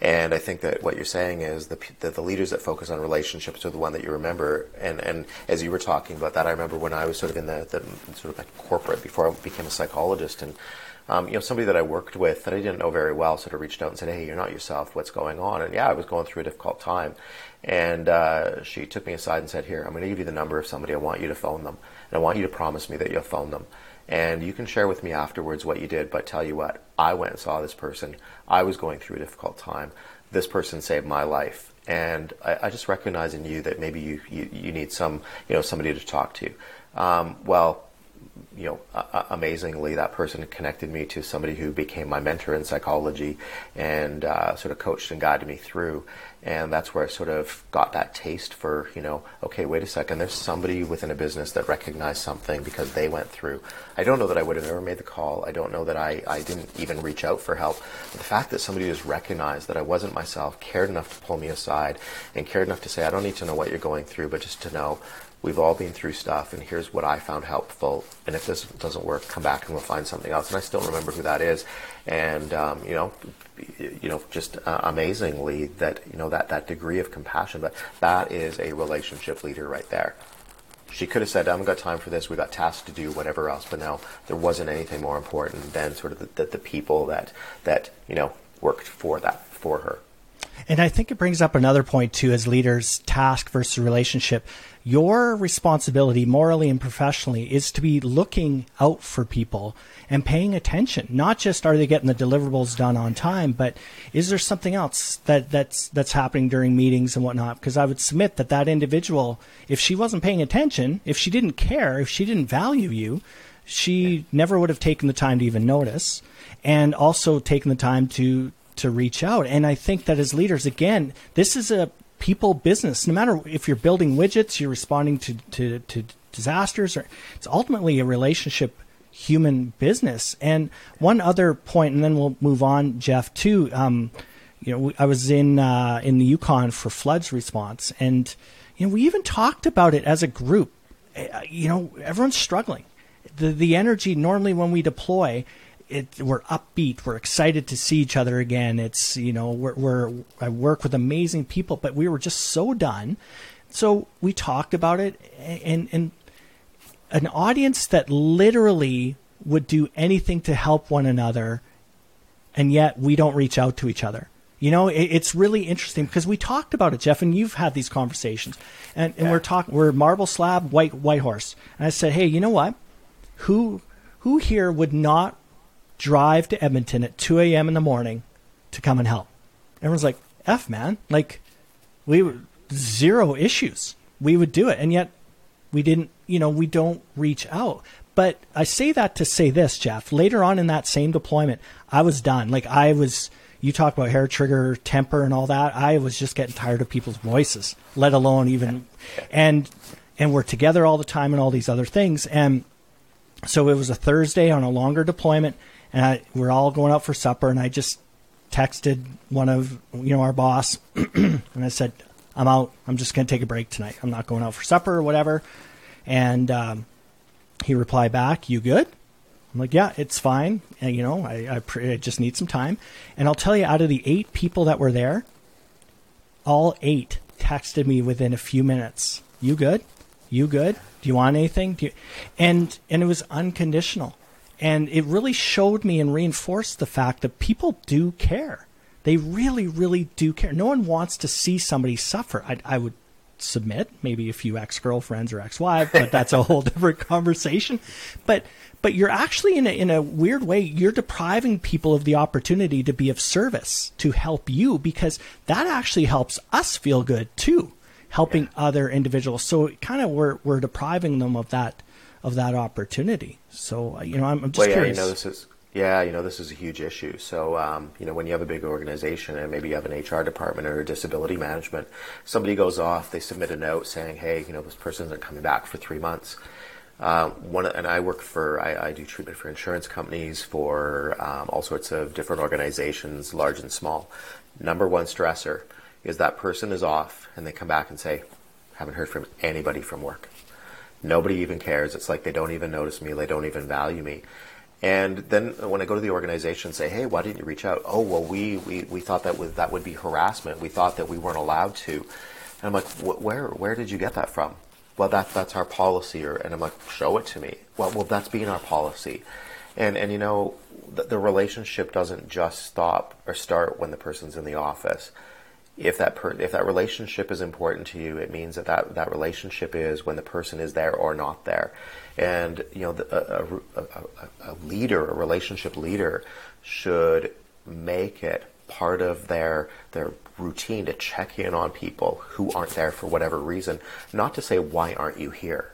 And I think that what you're saying is the, the, the leaders that focus on relationships are the one that you remember. And, and as you were talking about that, I remember when I was sort of in the, the sort of like corporate before I became a psychologist, and um, you know somebody that I worked with that I didn't know very well sort of reached out and said, "Hey, you're not yourself. What's going on?" And yeah, I was going through a difficult time, and uh, she took me aside and said, "Here, I'm going to give you the number of somebody. I want you to phone them, and I want you to promise me that you'll phone them." And you can share with me afterwards what you did, but tell you what, I went and saw this person. I was going through a difficult time. This person saved my life. And I, I just recognize in you that maybe you, you, you, need some, you know, somebody to talk to. Um, well, you know, uh, amazingly, that person connected me to somebody who became my mentor in psychology and uh, sort of coached and guided me through. And that's where I sort of got that taste for, you know, okay, wait a second, there's somebody within a business that recognized something because they went through. I don't know that I would have ever made the call. I don't know that I, I didn't even reach out for help. But the fact that somebody just recognized that I wasn't myself, cared enough to pull me aside, and cared enough to say, I don't need to know what you're going through, but just to know we've all been through stuff and here's what I found helpful. And if this doesn't work, come back and we'll find something else. And I still remember who that is. And, um, you know, you know, just uh, amazingly that, you know, that, that degree of compassion, but that is a relationship leader right there. She could have said, I haven't got time for this. We've got tasks to do, whatever else. But no, there wasn't anything more important than sort of the, the, the people that, that, you know, worked for that, for her. And I think it brings up another point too as leaders, task versus relationship. Your responsibility morally and professionally is to be looking out for people and paying attention not just are they getting the deliverables done on time but is there something else that that's that's happening during meetings and whatnot? Because i would submit that that individual if she wasn't paying attention if she didn't care if she didn't value you she never would have taken the time to even notice and also taken the time to to reach out and i think that as leaders again this is a people business. No matter if you're building widgets, you're responding to, to, to disasters, or it's ultimately a relationship human business. And one other point, and then we'll move on, Jeff. Too, um, you know, I was in uh, in the Yukon for floods response, and you know, we even talked about it as a group. Uh, you know, everyone's struggling. The the energy normally when we deploy it, we're upbeat. We're excited to see each other again. It's you know we're, we're I work with amazing people, but we were just so done. So we talked about it, and and an audience that literally would do anything to help one another, and yet we don't reach out to each other. You know, it, it's really interesting because we talked about it, Jeff, and you've had these conversations, and, and yeah. we're talking, we're marble slab, white white horse, and I said, hey, you know what? Who who here would not drive to Edmonton at 2 a.m. in the morning to come and help. Everyone's like, F, man. Like, we were zero issues. We would do it, and yet we didn't. You know, we don't reach out. But I say that to say this, Jeff. Later on in that same deployment, I was done. Like I was. You talk about hair trigger, temper, and all that. I was just getting tired of people's voices, let alone even, and and we're together all the time and all these other things. And so it was a Thursday on a longer deployment, and I, we're all going out for supper, and I just texted one of you know our boss, and I said, "I'm out. I'm just going to take a break tonight. I'm not going out for supper or whatever." And um, he replied back, "You good?" I'm like, "Yeah, it's fine. And, you know, I, I, pr- I just need some time." And I'll tell you, out of the eight people that were there, all eight texted me within a few minutes. You good? You good? Do you want anything? You? And and it was unconditional, and it really showed me and reinforced the fact that people do care. They really, really do care. No one wants to see somebody suffer. I, I would submit maybe a few ex-girlfriends or ex-wives but that's a whole different conversation but but you're actually in a, in a weird way you're depriving people of the opportunity to be of service to help you because that actually helps us feel good too helping yeah. other individuals so kind of we're we're depriving them of that of that opportunity so you know i'm, I'm just well, yeah, curious you know this is yeah, you know, this is a huge issue. So, um, you know, when you have a big organization and maybe you have an HR department or a disability management, somebody goes off, they submit a note saying, hey, you know, this person isn't coming back for three months. Uh, one, and I work for, I, I, do treatment for insurance companies, for um, all sorts of different organizations, large and small. Number one stressor is that person is off and they come back and say, haven't heard from anybody from work. Nobody even cares. It's like they don't even notice me, they don't even value me. And then when I go to the organization and say, hey, why didn't you reach out? Oh, well, we, we, we thought that would, that would be harassment. We thought that we weren't allowed to. And I'm like, where, where did you get that from? Well, that, that's our policy. Or, and I'm like, show it to me. Well, well, that's being our policy. And, and you know, the, the relationship doesn't just stop or start when the person's in the office if that per, if that relationship is important to you, it means that, that that relationship is when the person is there or not there. And you know, the, a, a, a, leader, a relationship leader, should make it part of their their routine to check in on people who aren't there for whatever reason. Not to say why aren't you here,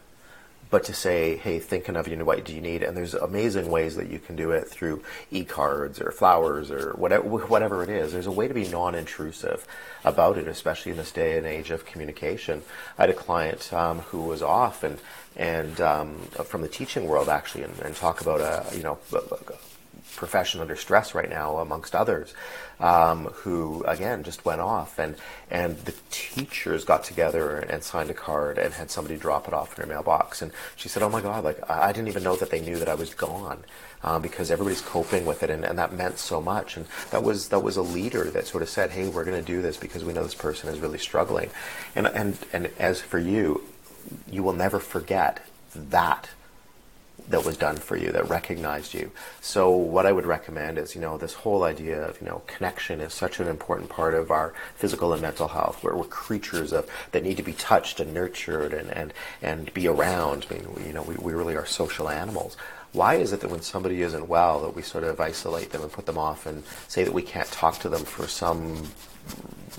but to say, hey, thinking of you, what do you need? And there's amazing ways that you can do it through e-cards or flowers or whatever, whatever it is. There's a way to be non-intrusive about it, especially in this day and age of communication. I had a client um, who was off and and um, from the teaching world actually, and, and talk about a you know profession under stress right now, amongst others, um, who again just went off, and and the teachers got together and signed a card and had somebody drop it off in her mailbox, and she said, "Oh my God, like I didn't even know that they knew that I was gone." Uh, because everybody's coping with it, and, and that meant so much. And that was that was a leader that sort of said, "Hey, we're going to do this because we know this person is really struggling." And and and as for you, you will never forget that that was done for you, that recognized you. So what I would recommend is, you know, this whole idea of, you know, connection is such an important part of our physical and mental health. Where we're creatures of that need to be touched and nurtured and, and, and be around. I mean, you know, we, we really are social animals. Why is it that when somebody isn't well that we sort of isolate them and put them off and say that we can't talk to them for some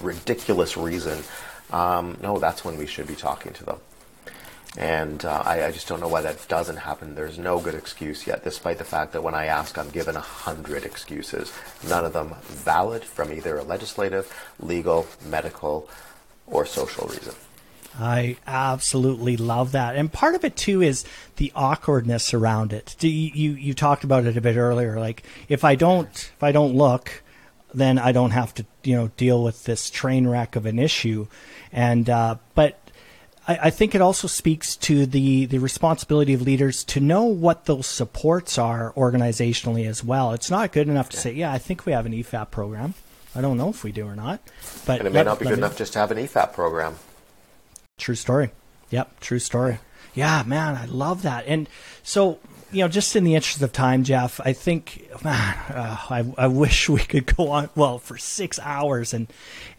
ridiculous reason? Um, no, that's when we should be talking to them. And uh, I, I, just don't know why that doesn't happen. There's no good excuse yet, despite the fact that when I ask, I'm given a hundred excuses, none of them valid from either a legislative, legal, medical, or social reason. I absolutely love that, and part of it too is the awkwardness around it. You, you you talked about it a bit earlier. Like if I don't if I don't look, then I don't have to you know deal with this train wreck of an issue. And uh, but I, I think it also speaks to the, the responsibility of leaders to know what those supports are organizationally as well. It's not good enough to say, yeah, I think we have an EFAP program. I don't know if we do or not. But and it may let, not be good enough just to have an EFAP program. True story. Yep, true story. Yeah, man, I love that. And so, you know, just in the interest of time, Jeff, I think, man, uh, I, I wish we could go on well for six hours and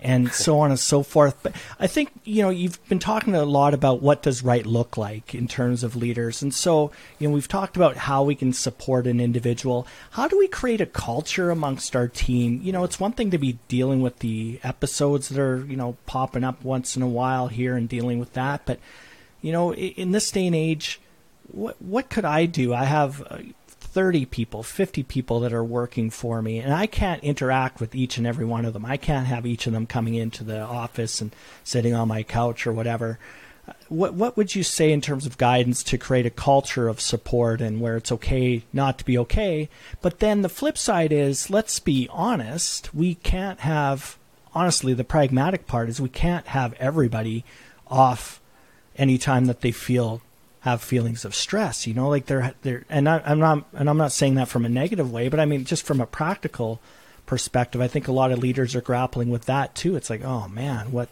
and so on and so forth. But I think you know you've been talking a lot about what does right look like in terms of leaders, and so you know we've talked about how we can support an individual. How do we create a culture amongst our team? You know, it's one thing to be dealing with the episodes that are you know popping up once in a while here and dealing with that, but you know, in this day and age, what what could I do? I have uh, 30 people, 50 people that are working for me, and I can't interact with each and every one of them. I can't have each of them coming into the office and sitting on my couch or whatever. Uh, what what would you say in terms of guidance to create a culture of support and where it's okay not to be okay? But then the flip side is, let's be honest, we can't have honestly the pragmatic part is we can't have everybody off anytime that they feel have feelings of stress you know like they're they're and I, i'm not and i'm not saying that from a negative way but i mean just from a practical perspective i think a lot of leaders are grappling with that too. It's like oh man what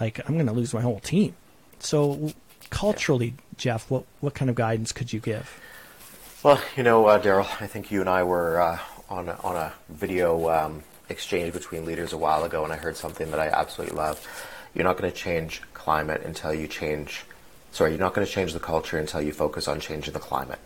like i'm going to lose my whole team. So culturally jeff what what kind of guidance could you give? Well you know uh, daryl i think you and i were uh, on a, on a video um, exchange between leaders a while ago and i heard something that i absolutely love. You're not going to change climate until you change. Sorry, you're not going to change the culture until you focus on changing the climate.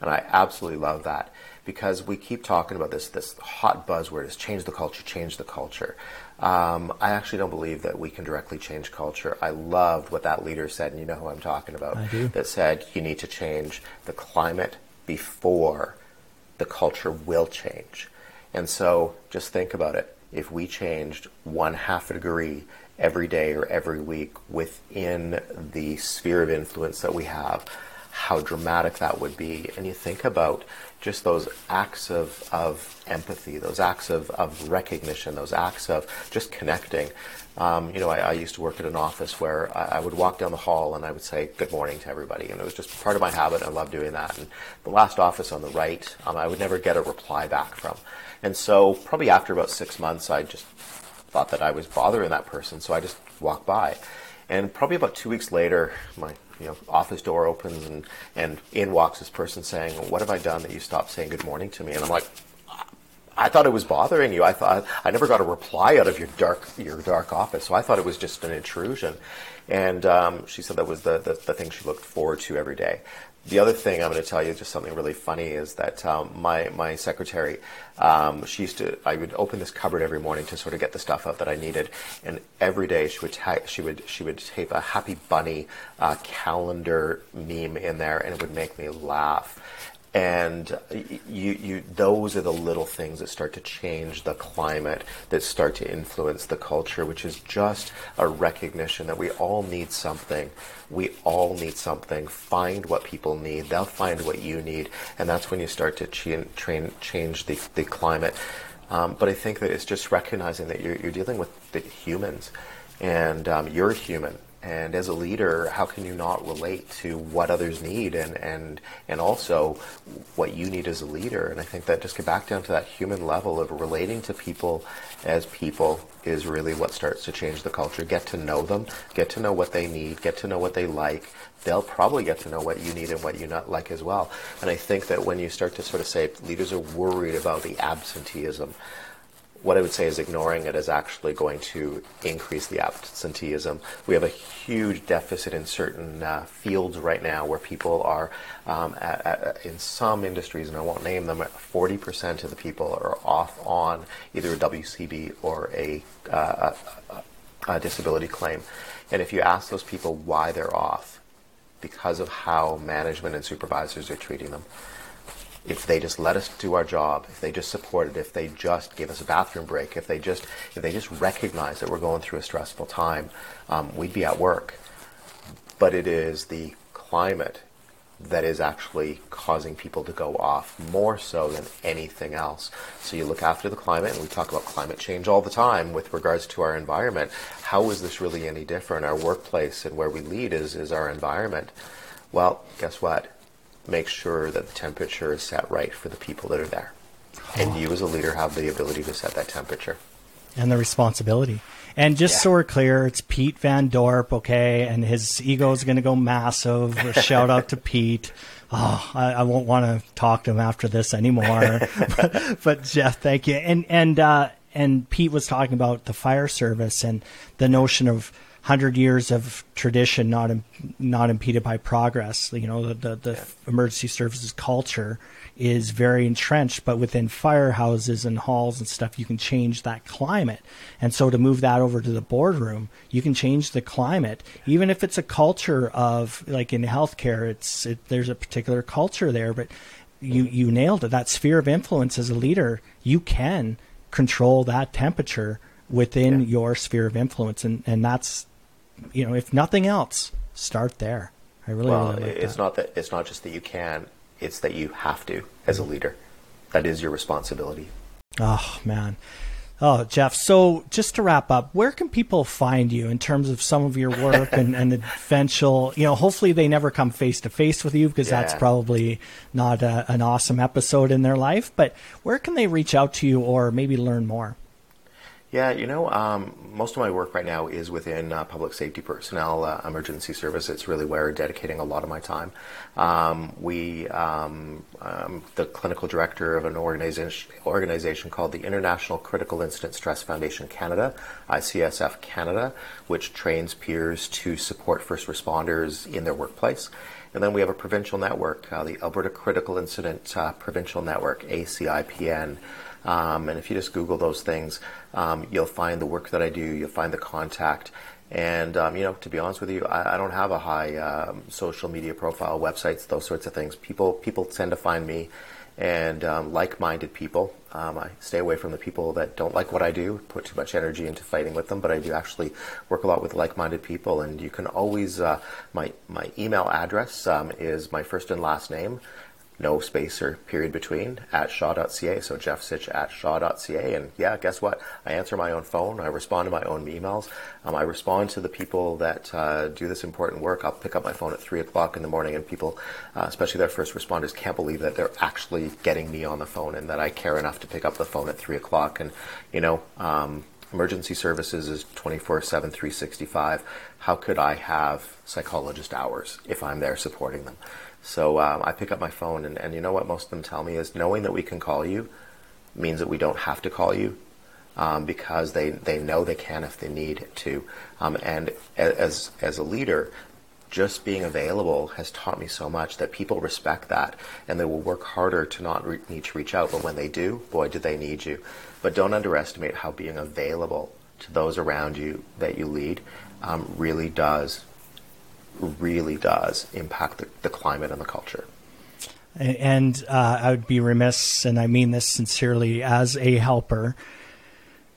And I absolutely love that because we keep talking about this this hot buzzword is change the culture, change the culture. Um, I actually don't believe that we can directly change culture. I loved what that leader said, and you know who I'm talking about. I do. That said you need to change the climate before the culture will change. And so just think about it. If we changed one half a degree every day or every week within the sphere of influence that we have, how dramatic that would be. And you think about just those acts of, of empathy, those acts of, of recognition, those acts of just connecting. Um, you know, I, I, used to work at an office where I, I, would walk down the hall and I would say good morning to everybody, and it was just part of my habit. I love doing that. And the last office on the right, um, I would never get a reply back from. And so, probably after about six months, I just thought that I was bothering that person, so I just walked by. And probably about two weeks later, my you know, office door opens and, and in walks this person saying, What have I done that you stopped saying good morning to me? And I'm like, I thought it was bothering you. I thought I never got a reply out of your dark your dark office, so I thought it was just an intrusion. And um, she said that was the, the, the thing she looked forward to every day the other thing I'm going to tell you, just something really funny, is that um, my my secretary, um, she used to. I would open this cupboard every morning to sort of get the stuff out that I needed, and every day she would ta- she would she would tape a happy bunny uh, calendar meme in there, and it would make me laugh and you, you, those are the little things that start to change the climate, that start to influence the culture, which is just a recognition that we all need something. We all need something. Find what people need. They'll find what you need, and that's when you start to ch- train, change the, the climate. Um, but I think that it's just recognizing that you're, you're dealing with humans, and um, you're human, and as a leader, how can you not relate to what others need and, and, and also what you need as a leader? And I think that just get back down to that human level of relating to people as people is really what starts to change the culture. Get to know them, get to know what they need, get to know what they like. They'll probably get to know what you need and what you not like as well. And I think that when you start to sort of say leaders are worried about the absenteeism, what I would say is ignoring it is actually going to increase the absenteeism. We have a huge deficit in certain uh, fields right now where people are, um, at, at, in some industries, and I won't name them, 40% of the people are off on either a WCB or a, uh, a, a disability claim. And if you ask those people why they're off, because of how management and supervisors are treating them if they just let us do our job, if they just supported, if they just gave us a bathroom break, if they just if they just recognize that we're going through a stressful time, um, we'd be at work. But it is the climate that is actually causing people to go off more so than anything else. So you look after the climate, and we talk about climate change all the time with regards to our environment. How is this really any different? Our workplace and where we lead is, is our environment. Well, guess what? Make sure that the temperature is set right for the people that are there. And you, as a leader, have the ability to set that temperature. and the responsibility. And just yeah. so we're clear, it's Pete Van Dorp, okay, and his ego is going to go massive. Shout out to Pete. Oh, I, I won't want to talk to him after this anymore. but, but, Jeff, thank you. And and uh, and Pete was talking about the fire service and the notion of hundred years of tradition not not impeded by progress. You know, the the, the yeah. emergency services culture is very entrenched, but within firehouses and halls and stuff, you can change that climate. And so to move that over to the boardroom, you can change the climate, even if it's a culture of like in healthcare, it's it, there's a particular culture there, but you mm-hmm. you nailed it. That sphere of influence as a leader, you can control that temperature within yeah. your sphere of influence, and and that's you know if nothing else, start there. I really, well, really like it's that. not that it's not just that you can it's that you have to as a mm. leader. That is your responsibility. Oh, man. Oh, Jeff. So, just to wrap up, where can people find you in terms of some of your work and, and eventual? You know, hopefully they never come face to face with you because yeah. that's probably not a, an awesome episode in their life. But where can they reach out to you or maybe learn more? Yeah, you know, um, most of my work right now is within uh, public safety personnel, uh, emergency service. It's really where I'm dedicating a lot of my time. Um, we, um, I'm the clinical director of an organization, organization called the International Critical Incident Stress Foundation Canada, ICSF Canada, which trains peers to support first responders in their workplace. And then we have a provincial network, uh, the Alberta Critical Incident uh, Provincial Network, ACIPN. Um, and if you just Google those things, um, you'll find the work that I do, you'll find the contact. And, um, you know, to be honest with you, I, I don't have a high um, social media profile, websites, those sorts of things. People, people tend to find me and um, like-minded people. Um, I stay away from the people that don't like what I do, put too much energy into fighting with them, but I do actually work a lot with like-minded people. And you can always, uh, my, my email address um, is my first and last name, no space or period between at shaw.ca. So Jeff Sitch at shaw.ca. And yeah, guess what? I answer my own phone. I respond to my own emails. Um, I respond to the people that uh, do this important work. I'll pick up my phone at three o'clock in the morning, and people, uh, especially their first responders, can't believe that they're actually getting me on the phone and that I care enough to pick up the phone at three o'clock. And you know. Um, emergency services is 24 7 365 how could i have psychologist hours if i'm there supporting them so um, I pick up my phone, and, and you know what most of them tell me is knowing that we can call you means that we don't have to call you um, because they, they know they can if they need to. Um, and as, as a leader, just being available has taught me so much that people respect that and they will work harder to not re- need to reach out. But when they do, boy, do they need you. But don't underestimate how being available to those around you that you lead um, really does really does impact the, the climate and the culture. And uh, I would be remiss, and I mean this sincerely, as a helper,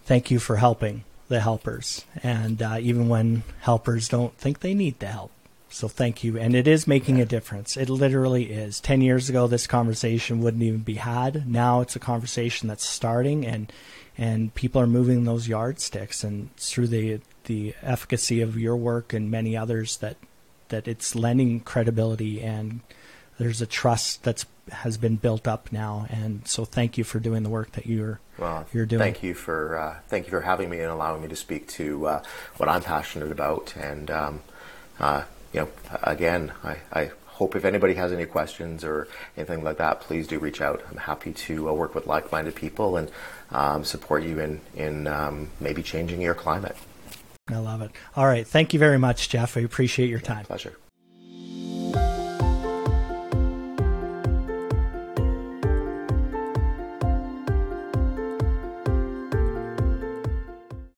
thank you for helping the helpers. And uh, even when helpers don't think they need the help. So thank you. And it is making a difference. It literally is. 10 years ago, this conversation wouldn't even be had. Now it's a conversation that's starting, and, and people are moving those yardsticks. And through the, the efficacy of your work and many others that that it's lending credibility and there's a trust that's has been built up now and so thank you for doing the work that you're well, you're doing thank you for uh, thank you for having me and allowing me to speak to uh, what I'm passionate about and um, uh, you know again I, I hope if anybody has any questions or anything like that please do reach out I'm happy to uh, work with like-minded people and um, support you in in um, maybe changing your climate I love it. All right. Thank you very much, Jeff. I appreciate your time. pleasure.